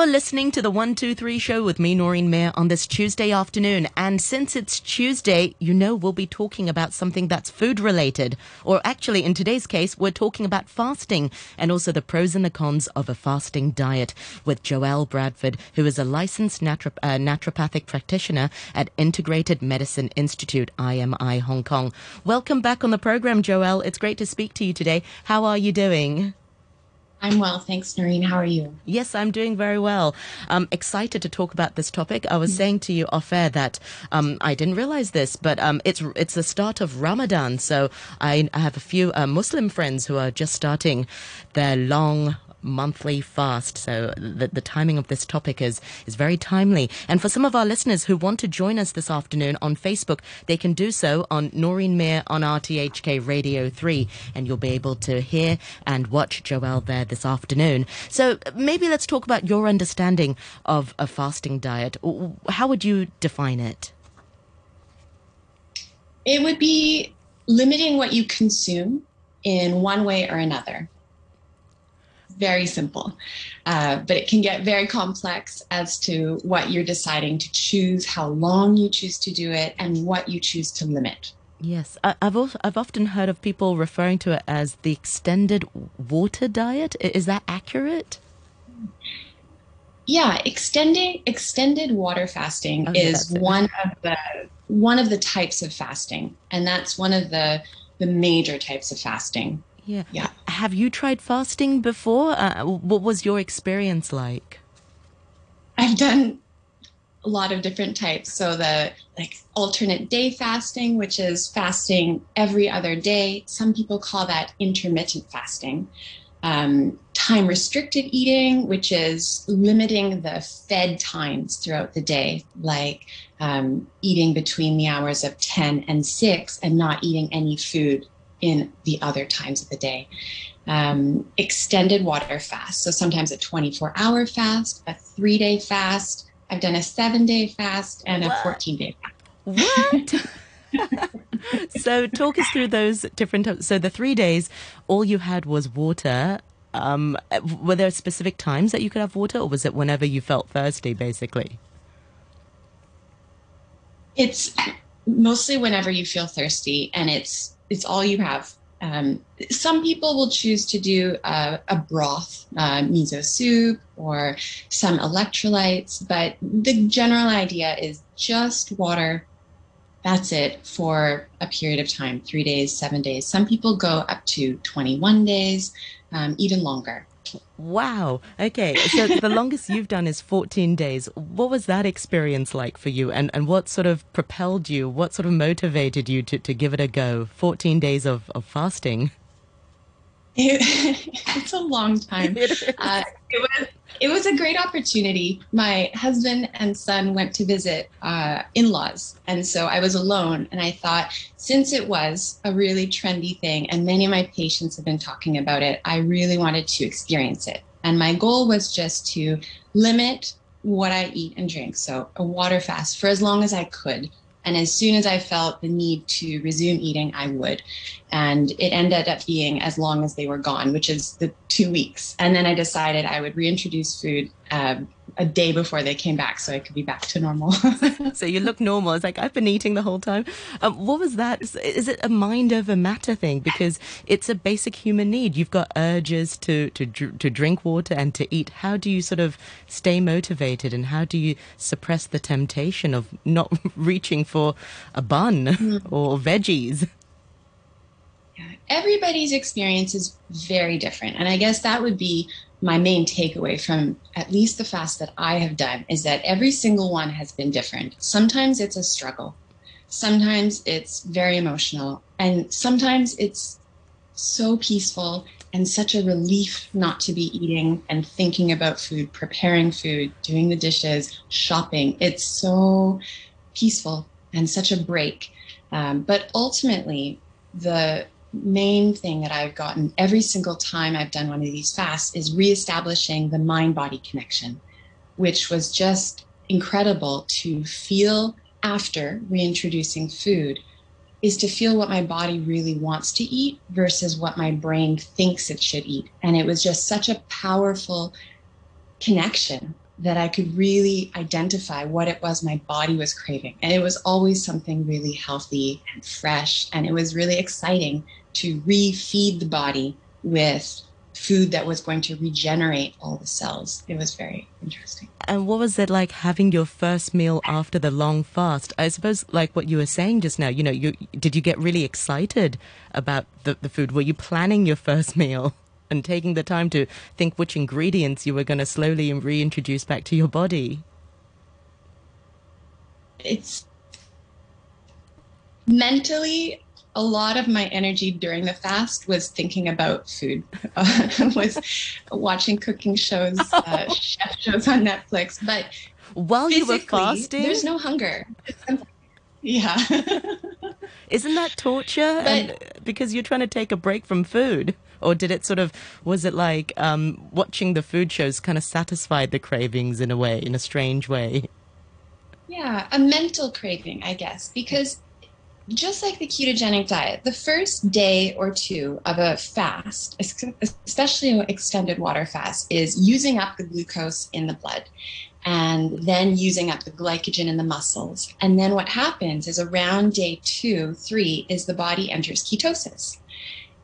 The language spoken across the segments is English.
You're listening to the 123 show with me, Noreen Mayer, on this Tuesday afternoon. And since it's Tuesday, you know we'll be talking about something that's food related. Or actually, in today's case, we're talking about fasting and also the pros and the cons of a fasting diet with Joelle Bradford, who is a licensed uh, naturopathic practitioner at Integrated Medicine Institute, IMI Hong Kong. Welcome back on the program, Joelle. It's great to speak to you today. How are you doing? I'm well, thanks, Noreen. How are you? Yes, I'm doing very well. I'm excited to talk about this topic. I was mm saying to you off air that um, I didn't realize this, but um, it's it's the start of Ramadan. So I, I have a few uh, Muslim friends who are just starting their long monthly fast. So the, the timing of this topic is, is very timely. And for some of our listeners who want to join us this afternoon on Facebook, they can do so on Noreen Mayer on RTHK Radio 3, and you'll be able to hear and watch Joelle there this afternoon. So maybe let's talk about your understanding of a fasting diet. How would you define it? It would be limiting what you consume in one way or another very simple. Uh, but it can get very complex as to what you're deciding to choose, how long you choose to do it, and what you choose to limit. Yes, I've also, I've often heard of people referring to it as the extended water diet. Is that accurate? Yeah, extending extended water fasting okay, is one of the one of the types of fasting, and that's one of the the major types of fasting. Yeah. Yeah. Have you tried fasting before? Uh, what was your experience like? I've done a lot of different types. So the like alternate day fasting, which is fasting every other day. Some people call that intermittent fasting. Um, time restricted eating, which is limiting the fed times throughout the day, like um, eating between the hours of 10 and 6 and not eating any food in the other times of the day. Um, extended water fast. So sometimes a 24 hour fast, a three day fast. I've done a seven day fast and what? a 14 day fast. What? so talk us through those different. So the three days, all you had was water. Um, were there specific times that you could have water, or was it whenever you felt thirsty, basically? It's mostly whenever you feel thirsty, and it's it's all you have. Um, some people will choose to do a, a broth, uh, miso soup, or some electrolytes, but the general idea is just water. That's it for a period of time three days, seven days. Some people go up to 21 days, um, even longer. Wow. Okay. So the longest you've done is 14 days. What was that experience like for you? And, and what sort of propelled you? What sort of motivated you to, to give it a go? 14 days of, of fasting. It, it's a long time. Uh, it was it was a great opportunity. My husband and son went to visit uh, in-laws, and so I was alone. And I thought, since it was a really trendy thing, and many of my patients have been talking about it, I really wanted to experience it. And my goal was just to limit what I eat and drink, so a water fast for as long as I could. And as soon as I felt the need to resume eating, I would. And it ended up being as long as they were gone, which is the two weeks. And then I decided I would reintroduce food um, a day before they came back so I could be back to normal. so you look normal. It's like, I've been eating the whole time. Um, what was that? Is it a mind over matter thing? Because it's a basic human need. You've got urges to, to, to drink water and to eat. How do you sort of stay motivated and how do you suppress the temptation of not reaching for a bun mm. or veggies? Everybody's experience is very different. And I guess that would be my main takeaway from at least the fast that I have done is that every single one has been different. Sometimes it's a struggle, sometimes it's very emotional, and sometimes it's so peaceful and such a relief not to be eating and thinking about food, preparing food, doing the dishes, shopping. It's so peaceful and such a break. Um, but ultimately, the main thing that I've gotten every single time I've done one of these fasts is reestablishing the mind body connection, which was just incredible to feel after reintroducing food is to feel what my body really wants to eat versus what my brain thinks it should eat. And it was just such a powerful connection that I could really identify what it was my body was craving. And it was always something really healthy and fresh. And it was really exciting to refeed the body with food that was going to regenerate all the cells. It was very interesting. And what was it like having your first meal after the long fast? I suppose, like what you were saying just now, you know, you did you get really excited about the, the food? Were you planning your first meal? and taking the time to think which ingredients you were going to slowly reintroduce back to your body? It's mentally a lot of my energy during the fast was thinking about food. Uh, was watching cooking shows uh, chef shows on netflix but while you were fasting? there's no hunger. Yeah. Isn't that torture? But, and, because you're trying to take a break from food or did it sort of was it like um, watching the food shows kind of satisfied the cravings in a way, in a strange way? Yeah, a mental craving, I guess, because just like the ketogenic diet, the first day or two of a fast, especially an extended water fast, is using up the glucose in the blood and then using up the glycogen in the muscles. And then what happens is around day two, three, is the body enters ketosis.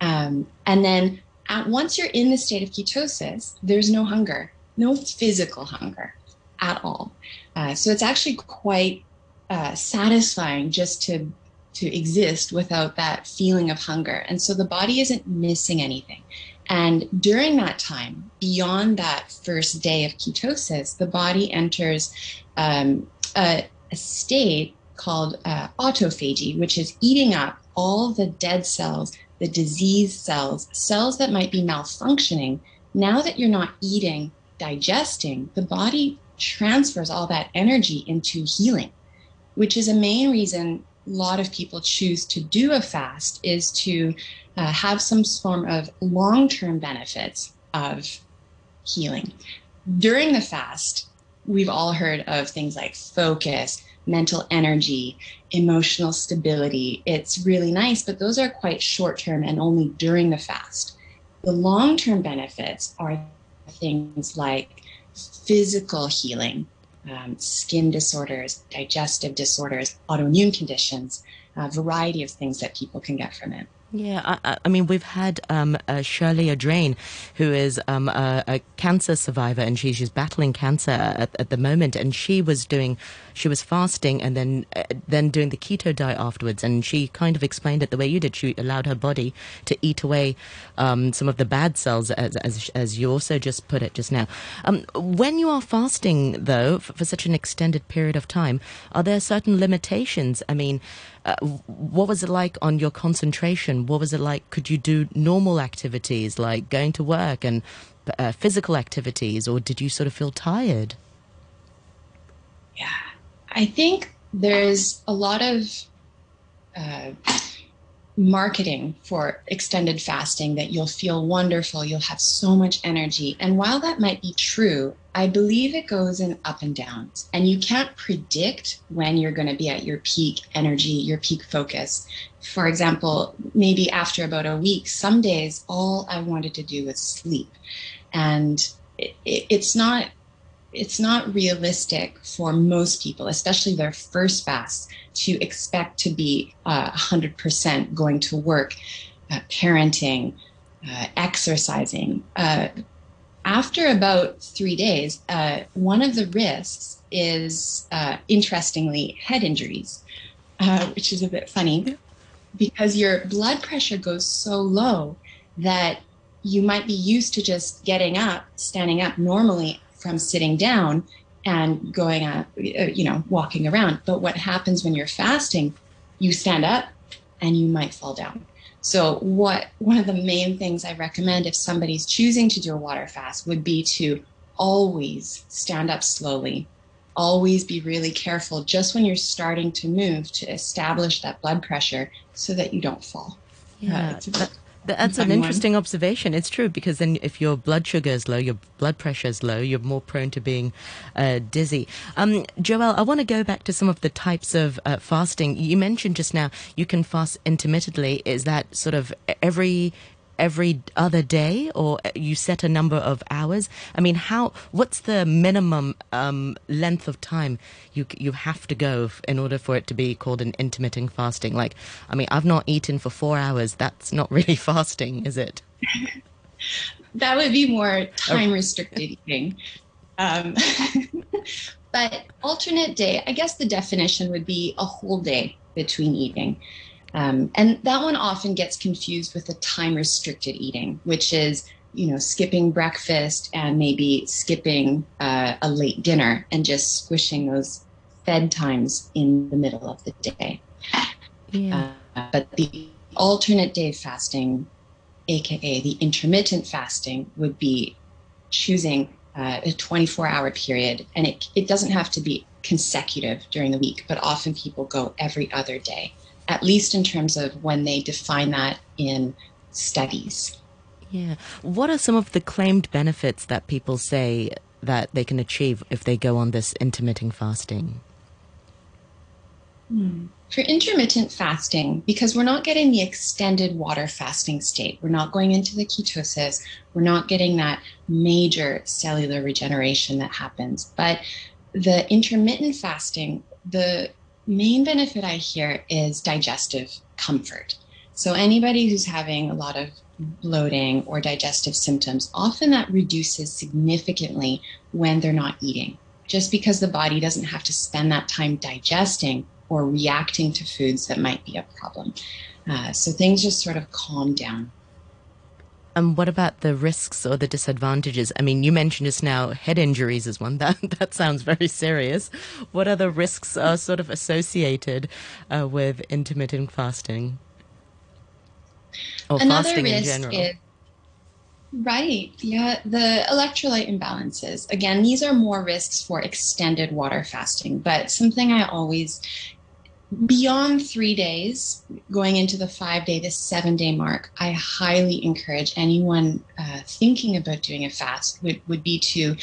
Um, and then at, once you're in the state of ketosis, there's no hunger, no physical hunger at all. Uh, so it's actually quite uh, satisfying just to to exist without that feeling of hunger. And so the body isn't missing anything. And during that time, beyond that first day of ketosis, the body enters um, a, a, state called uh, autophagy, which is eating up all the dead cells the disease cells, cells that might be malfunctioning, now that you're not eating, digesting, the body transfers all that energy into healing, which is a main reason lot of people choose to do a fast is to uh, have some form of long-term benefits of healing. During the fast, we've all heard of things like focus, mental energy, emotional stability. It's really nice, but those are quite short term and only during the fast. The long term benefits are things like physical healing, um, skin disorders, digestive disorders, autoimmune conditions, a variety of things that people can get from it. Yeah, I, I, mean, we've had um, uh, Shirley Adrain, who is um, a, a, cancer survivor, and she, she's battling cancer at, at, the moment. And she was doing, she was fasting, and then uh, then doing the keto diet afterwards. And she kind of explained it the way you did. She allowed her body to eat away um, some of the bad cells, as, as, as you also just put it just now. Um, when you are fasting, though, for, for such an extended period of time, are there certain limitations? I mean. Uh, what was it like on your concentration? What was it like? Could you do normal activities like going to work and uh, physical activities, or did you sort of feel tired? Yeah, I think there's a lot of uh, marketing for extended fasting that you'll feel wonderful, you'll have so much energy. And while that might be true, I believe it goes in up and downs. And you can't predict when you're going to be at your peak energy, your peak focus. For example, maybe after about a week, some days all I wanted to do was sleep. And it, it, it's not it's not realistic for most people, especially their first fast, to expect to be uh, 100% going to work, uh, parenting, uh, exercising. Uh, after about three days, uh, one of the risks is, uh, interestingly, head injuries, which is a bit funny because your blood pressure goes so low that you might be used to just getting up, standing up normally from sitting down and going uh, you know walking around. But what happens when you're fasting you stand up and you might fall down. So what one of the main things i recommend if somebody's choosing to do a water fast would be to always stand up slowly. Always be really careful just when you're starting to move to establish that blood pressure so that you don't fall. Yeah uh, that's an interesting observation. It's true because then if your blood sugar is low, your blood pressure is low, you're more prone to being uh, dizzy. Um, Joelle, I want to go back to some of the types of uh, fasting. You mentioned just now you can fast intermittently. Is that sort of every every other day, or you set a number of hours? I mean, how? What's the minimum um, length of time you you have to go in order for it to be called an intermittent fasting? Like, I mean, I've not eaten for four hours. That's not really fasting, is it? that would be more time restricted eating. Um, but alternate day, I guess the definition would be a whole day between eating. Um, and that one often gets confused with the time restricted eating, which is, you know, skipping breakfast and maybe skipping uh, a late dinner and just squishing those fed times in the middle of the day. Yeah. Uh, but the alternate day fasting, aka the intermittent fasting, would be choosing uh, a 24 hour period. And it, it doesn't have to be consecutive during the week, but often people go every other day, at least in terms of when they define that in studies. Yeah. What are some of the claimed benefits that people say that they can achieve if they go on this intermittent fasting? Hmm. For intermittent fasting, because we're not getting the extended water fasting state, we're not going into the ketosis, we're not getting that major cellular regeneration that happens. But the intermittent fasting, the main benefit I hear is digestive comfort. So, anybody who's having a lot of bloating or digestive symptoms, often that reduces significantly when they're not eating. Just because the body doesn't have to spend that time digesting or reacting to foods that might be a problem. Uh, so things just sort of calm down. And what about the risks or the disadvantages? I mean, you mentioned just now head injuries is one. That that sounds very serious. What other risks are sort of associated uh, with intermittent fasting or Another fasting in general? Is, right. Yeah, the electrolyte imbalances. Again, these are more risks for extended water fasting. But something I always beyond three days, going into the five day, the seven day mark, I highly encourage anyone uh, thinking about doing a fast would, would be to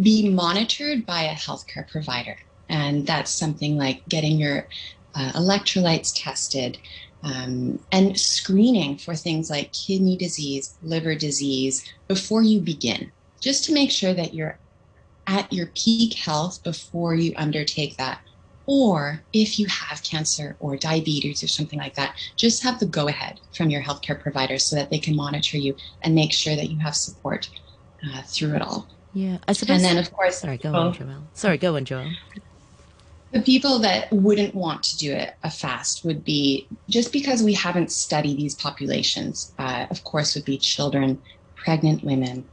be monitored by a healthcare provider. And that's something like getting your uh, electrolytes tested um, and screening for things like kidney disease, liver disease before you begin, just to make sure that you're at your peak health before you undertake that or if you have cancer or diabetes or something like that, just have the go ahead from your healthcare provider so that they can monitor you and make sure that you have support uh, through it all. Yeah, I suppose. And then, of course, sorry, go on, Joelle. Sorry, go on, Joelle. The people that wouldn't want to do it a fast would be just because we haven't studied these populations. Uh, of course, would be children, pregnant women,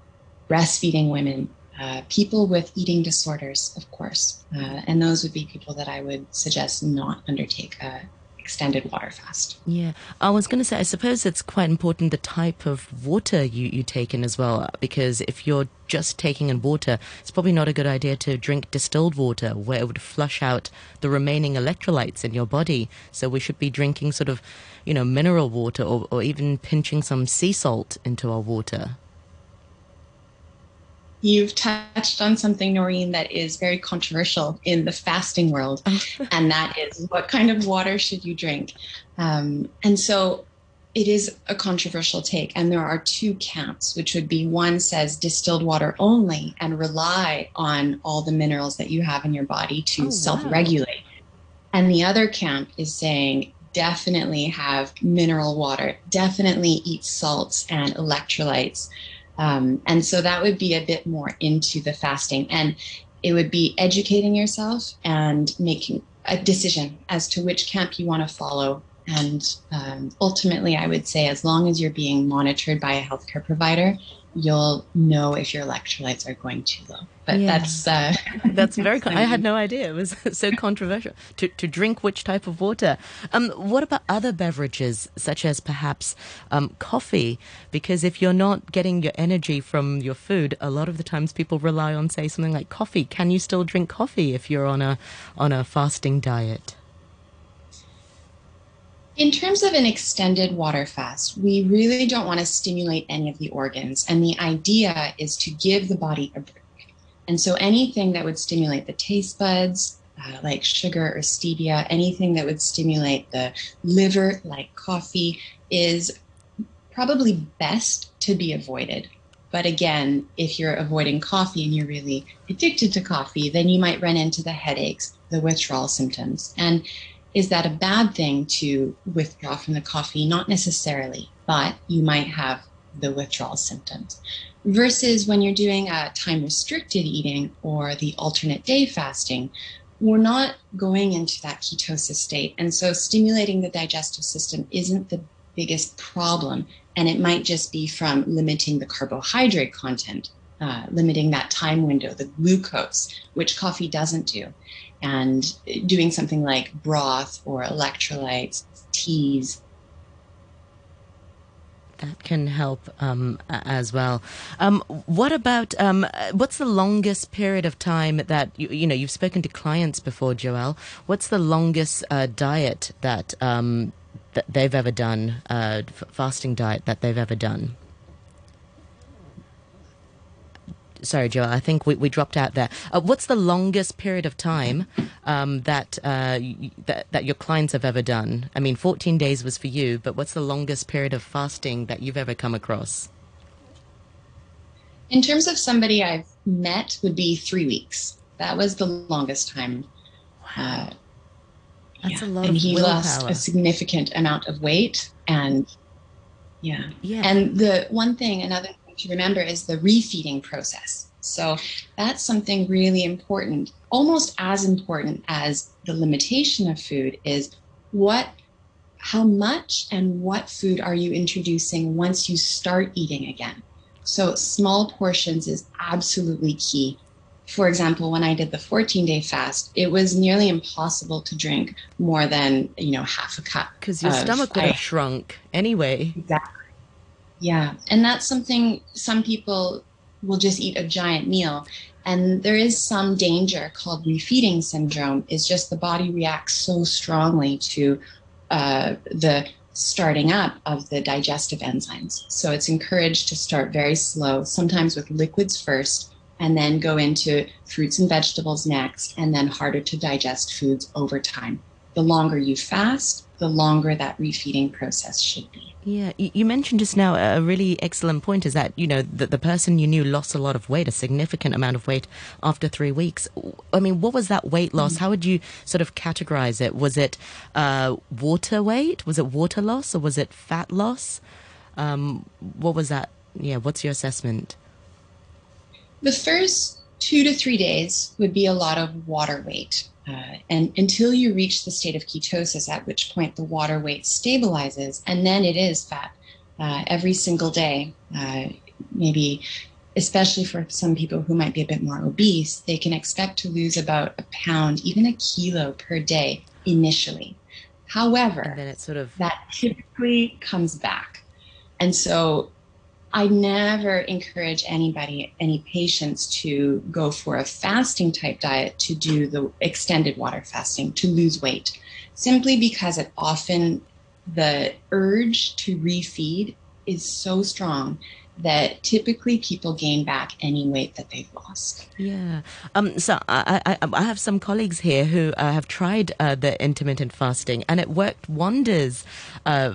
breastfeeding women, uh, people with eating disorders, of course. Uh, and those would be people that I would suggest not undertake a extended water fast. Yeah, I was going to say, I suppose it's quite important the type of water you, you take in as well, because if you're just taking in water, it's probably not a good idea to drink distilled water where it would flush out the remaining electrolytes in your body. So we should be drinking sort of, you know, mineral water or, or even pinching some sea salt into our water. You've touched on something, Noreen, that is very controversial in the fasting world, and that is what kind of water should you drink? Um, and so it is a controversial take, and there are two camps, which would be one says distilled water only and rely on all the minerals that you have in your body to oh, self regulate. Wow. And the other camp is saying definitely have mineral water, definitely eat salts and electrolytes. Um, and so that would be a bit more into the fasting. And it would be educating yourself and making a decision as to which camp you want to follow. And um, ultimately, I would say, as long as you're being monitored by a healthcare provider, you'll know if your electrolytes are going too low. But yeah. that's uh, that's very. Con- I had no idea it was so controversial to to drink which type of water. Um, what about other beverages such as perhaps um, coffee? Because if you're not getting your energy from your food, a lot of the times people rely on say something like coffee. Can you still drink coffee if you're on a on a fasting diet? In terms of an extended water fast, we really don't want to stimulate any of the organs. And the idea is to give the body a break. And so anything that would stimulate the taste buds, uh, like sugar or stevia, anything that would stimulate the liver, like coffee, is probably best to be avoided. But again, if you're avoiding coffee and you're really addicted to coffee, then you might run into the headaches, the withdrawal symptoms. And is that a bad thing to withdraw from the coffee? Not necessarily, but you might have the withdrawal symptoms. Versus when you're doing a time restricted eating or the alternate day fasting, we're not going into that ketosis state. And so stimulating the digestive system isn't the biggest problem. And it might just be from limiting the carbohydrate content, uh, limiting that time window, the glucose, which coffee doesn't do, and doing something like broth or electrolytes, teas, that can help um, as well. Um, what about um, what's the longest period of time that you, you know you've spoken to clients before, Joelle? What's the longest uh, diet that um, that they've ever done, uh, fasting diet that they've ever done? Sorry, Joe, I think we, we dropped out there. Uh, what's the longest period of time um, that, uh, that that your clients have ever done? I mean, 14 days was for you, but what's the longest period of fasting that you've ever come across? In terms of somebody I've met, would be three weeks. That was the longest time. Wow. Uh, That's yeah. a lot and he willpower. lost a significant amount of weight, and yeah, yeah. And the one thing, another to remember is the refeeding process. So that's something really important, almost as important as the limitation of food is what how much and what food are you introducing once you start eating again? So small portions is absolutely key. For example, when I did the 14 day fast, it was nearly impossible to drink more than, you know, half a cup. Because your stomach would have shrunk anyway. Exactly. Yeah. And that's something some people will just eat a giant meal. And there is some danger called refeeding syndrome, is just the body reacts so strongly to uh, the starting up of the digestive enzymes. So it's encouraged to start very slow, sometimes with liquids first, and then go into fruits and vegetables next, and then harder to digest foods over time. The longer you fast, the longer that refeeding process should be. Yeah, you mentioned just now a really excellent point is that, you know, that the person you knew lost a lot of weight, a significant amount of weight after three weeks. I mean, what was that weight loss? Mm-hmm. How would you sort of categorize it? Was it uh, water weight? Was it water loss or was it fat loss? Um, what was that? Yeah, what's your assessment? The first two to three days would be a lot of water weight. Uh, and until you reach the state of ketosis, at which point the water weight stabilizes, and then it is fat uh, every single day. Uh, maybe, especially for some people who might be a bit more obese, they can expect to lose about a pound, even a kilo per day initially. However, and then it sort of that typically comes back. And so I never encourage anybody, any patients to go for a fasting type diet to do the extended water fasting to lose weight, simply because it often, the urge to refeed is so strong that typically people gain back any weight that they've lost. Yeah. Um, so I, I, I have some colleagues here who uh, have tried uh, the intermittent fasting and it worked wonders uh,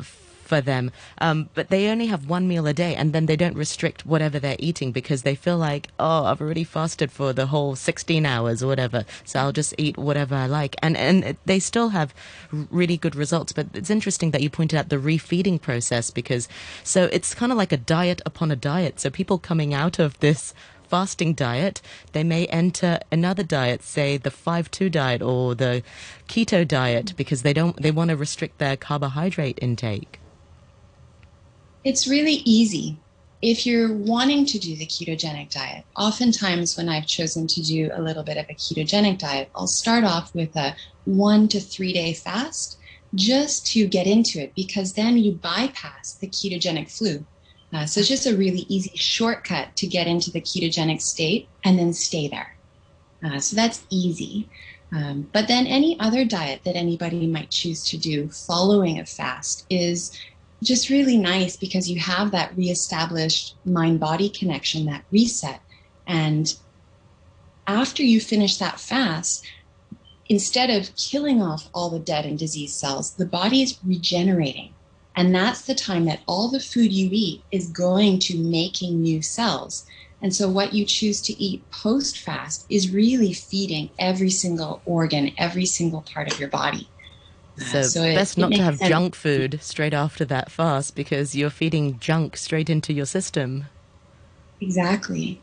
for them. Um, but they only have one meal a day and then they don't restrict whatever they're eating because they feel like, oh, I've already fasted for the whole 16 hours or whatever. So I'll just eat whatever I like. And, and they still have really good results. But it's interesting that you pointed out the refeeding process because so it's kind of like a diet upon a diet. So people coming out of this fasting diet, they may enter another diet, say the 5-2 diet or the keto diet because they don't they want to restrict their carbohydrate intake. It's really easy. If you're wanting to do the ketogenic diet, oftentimes when I've chosen to do a little bit of a ketogenic diet, I'll start off with a one to three day fast just to get into it because then you bypass the ketogenic flu. Uh, so it's just a really easy shortcut to get into the ketogenic state and then stay there. Uh, so that's easy. Um, but then any other diet that anybody might choose to do following a fast is just really nice because you have that reestablished mind body connection, that reset. And after you finish that fast, instead of killing off all the dead and diseased cells, the body is regenerating. And that's the time that all the food you eat is going to making new cells. And so, what you choose to eat post fast is really feeding every single organ, every single part of your body. So, so best it, not it to have sense. junk food straight after that fast because you're feeding junk straight into your system. Exactly.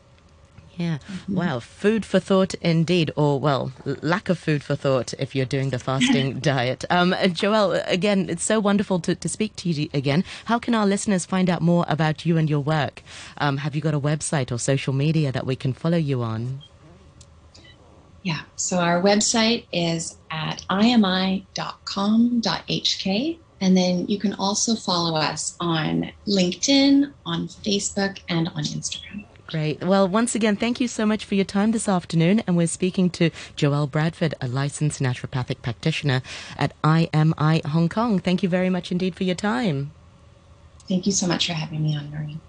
Yeah. Mm-hmm. Wow. Food for thought indeed, or well, lack of food for thought if you're doing the fasting diet. Um, Joelle, again, it's so wonderful to, to speak to you again. How can our listeners find out more about you and your work? Um, have you got a website or social media that we can follow you on? Yeah. So our website is at imi.com.hk. And then you can also follow us on LinkedIn, on Facebook, and on Instagram. Great. Well, once again, thank you so much for your time this afternoon. And we're speaking to Joelle Bradford, a licensed naturopathic practitioner at IMI Hong Kong. Thank you very much indeed for your time. Thank you so much for having me on, Noreen.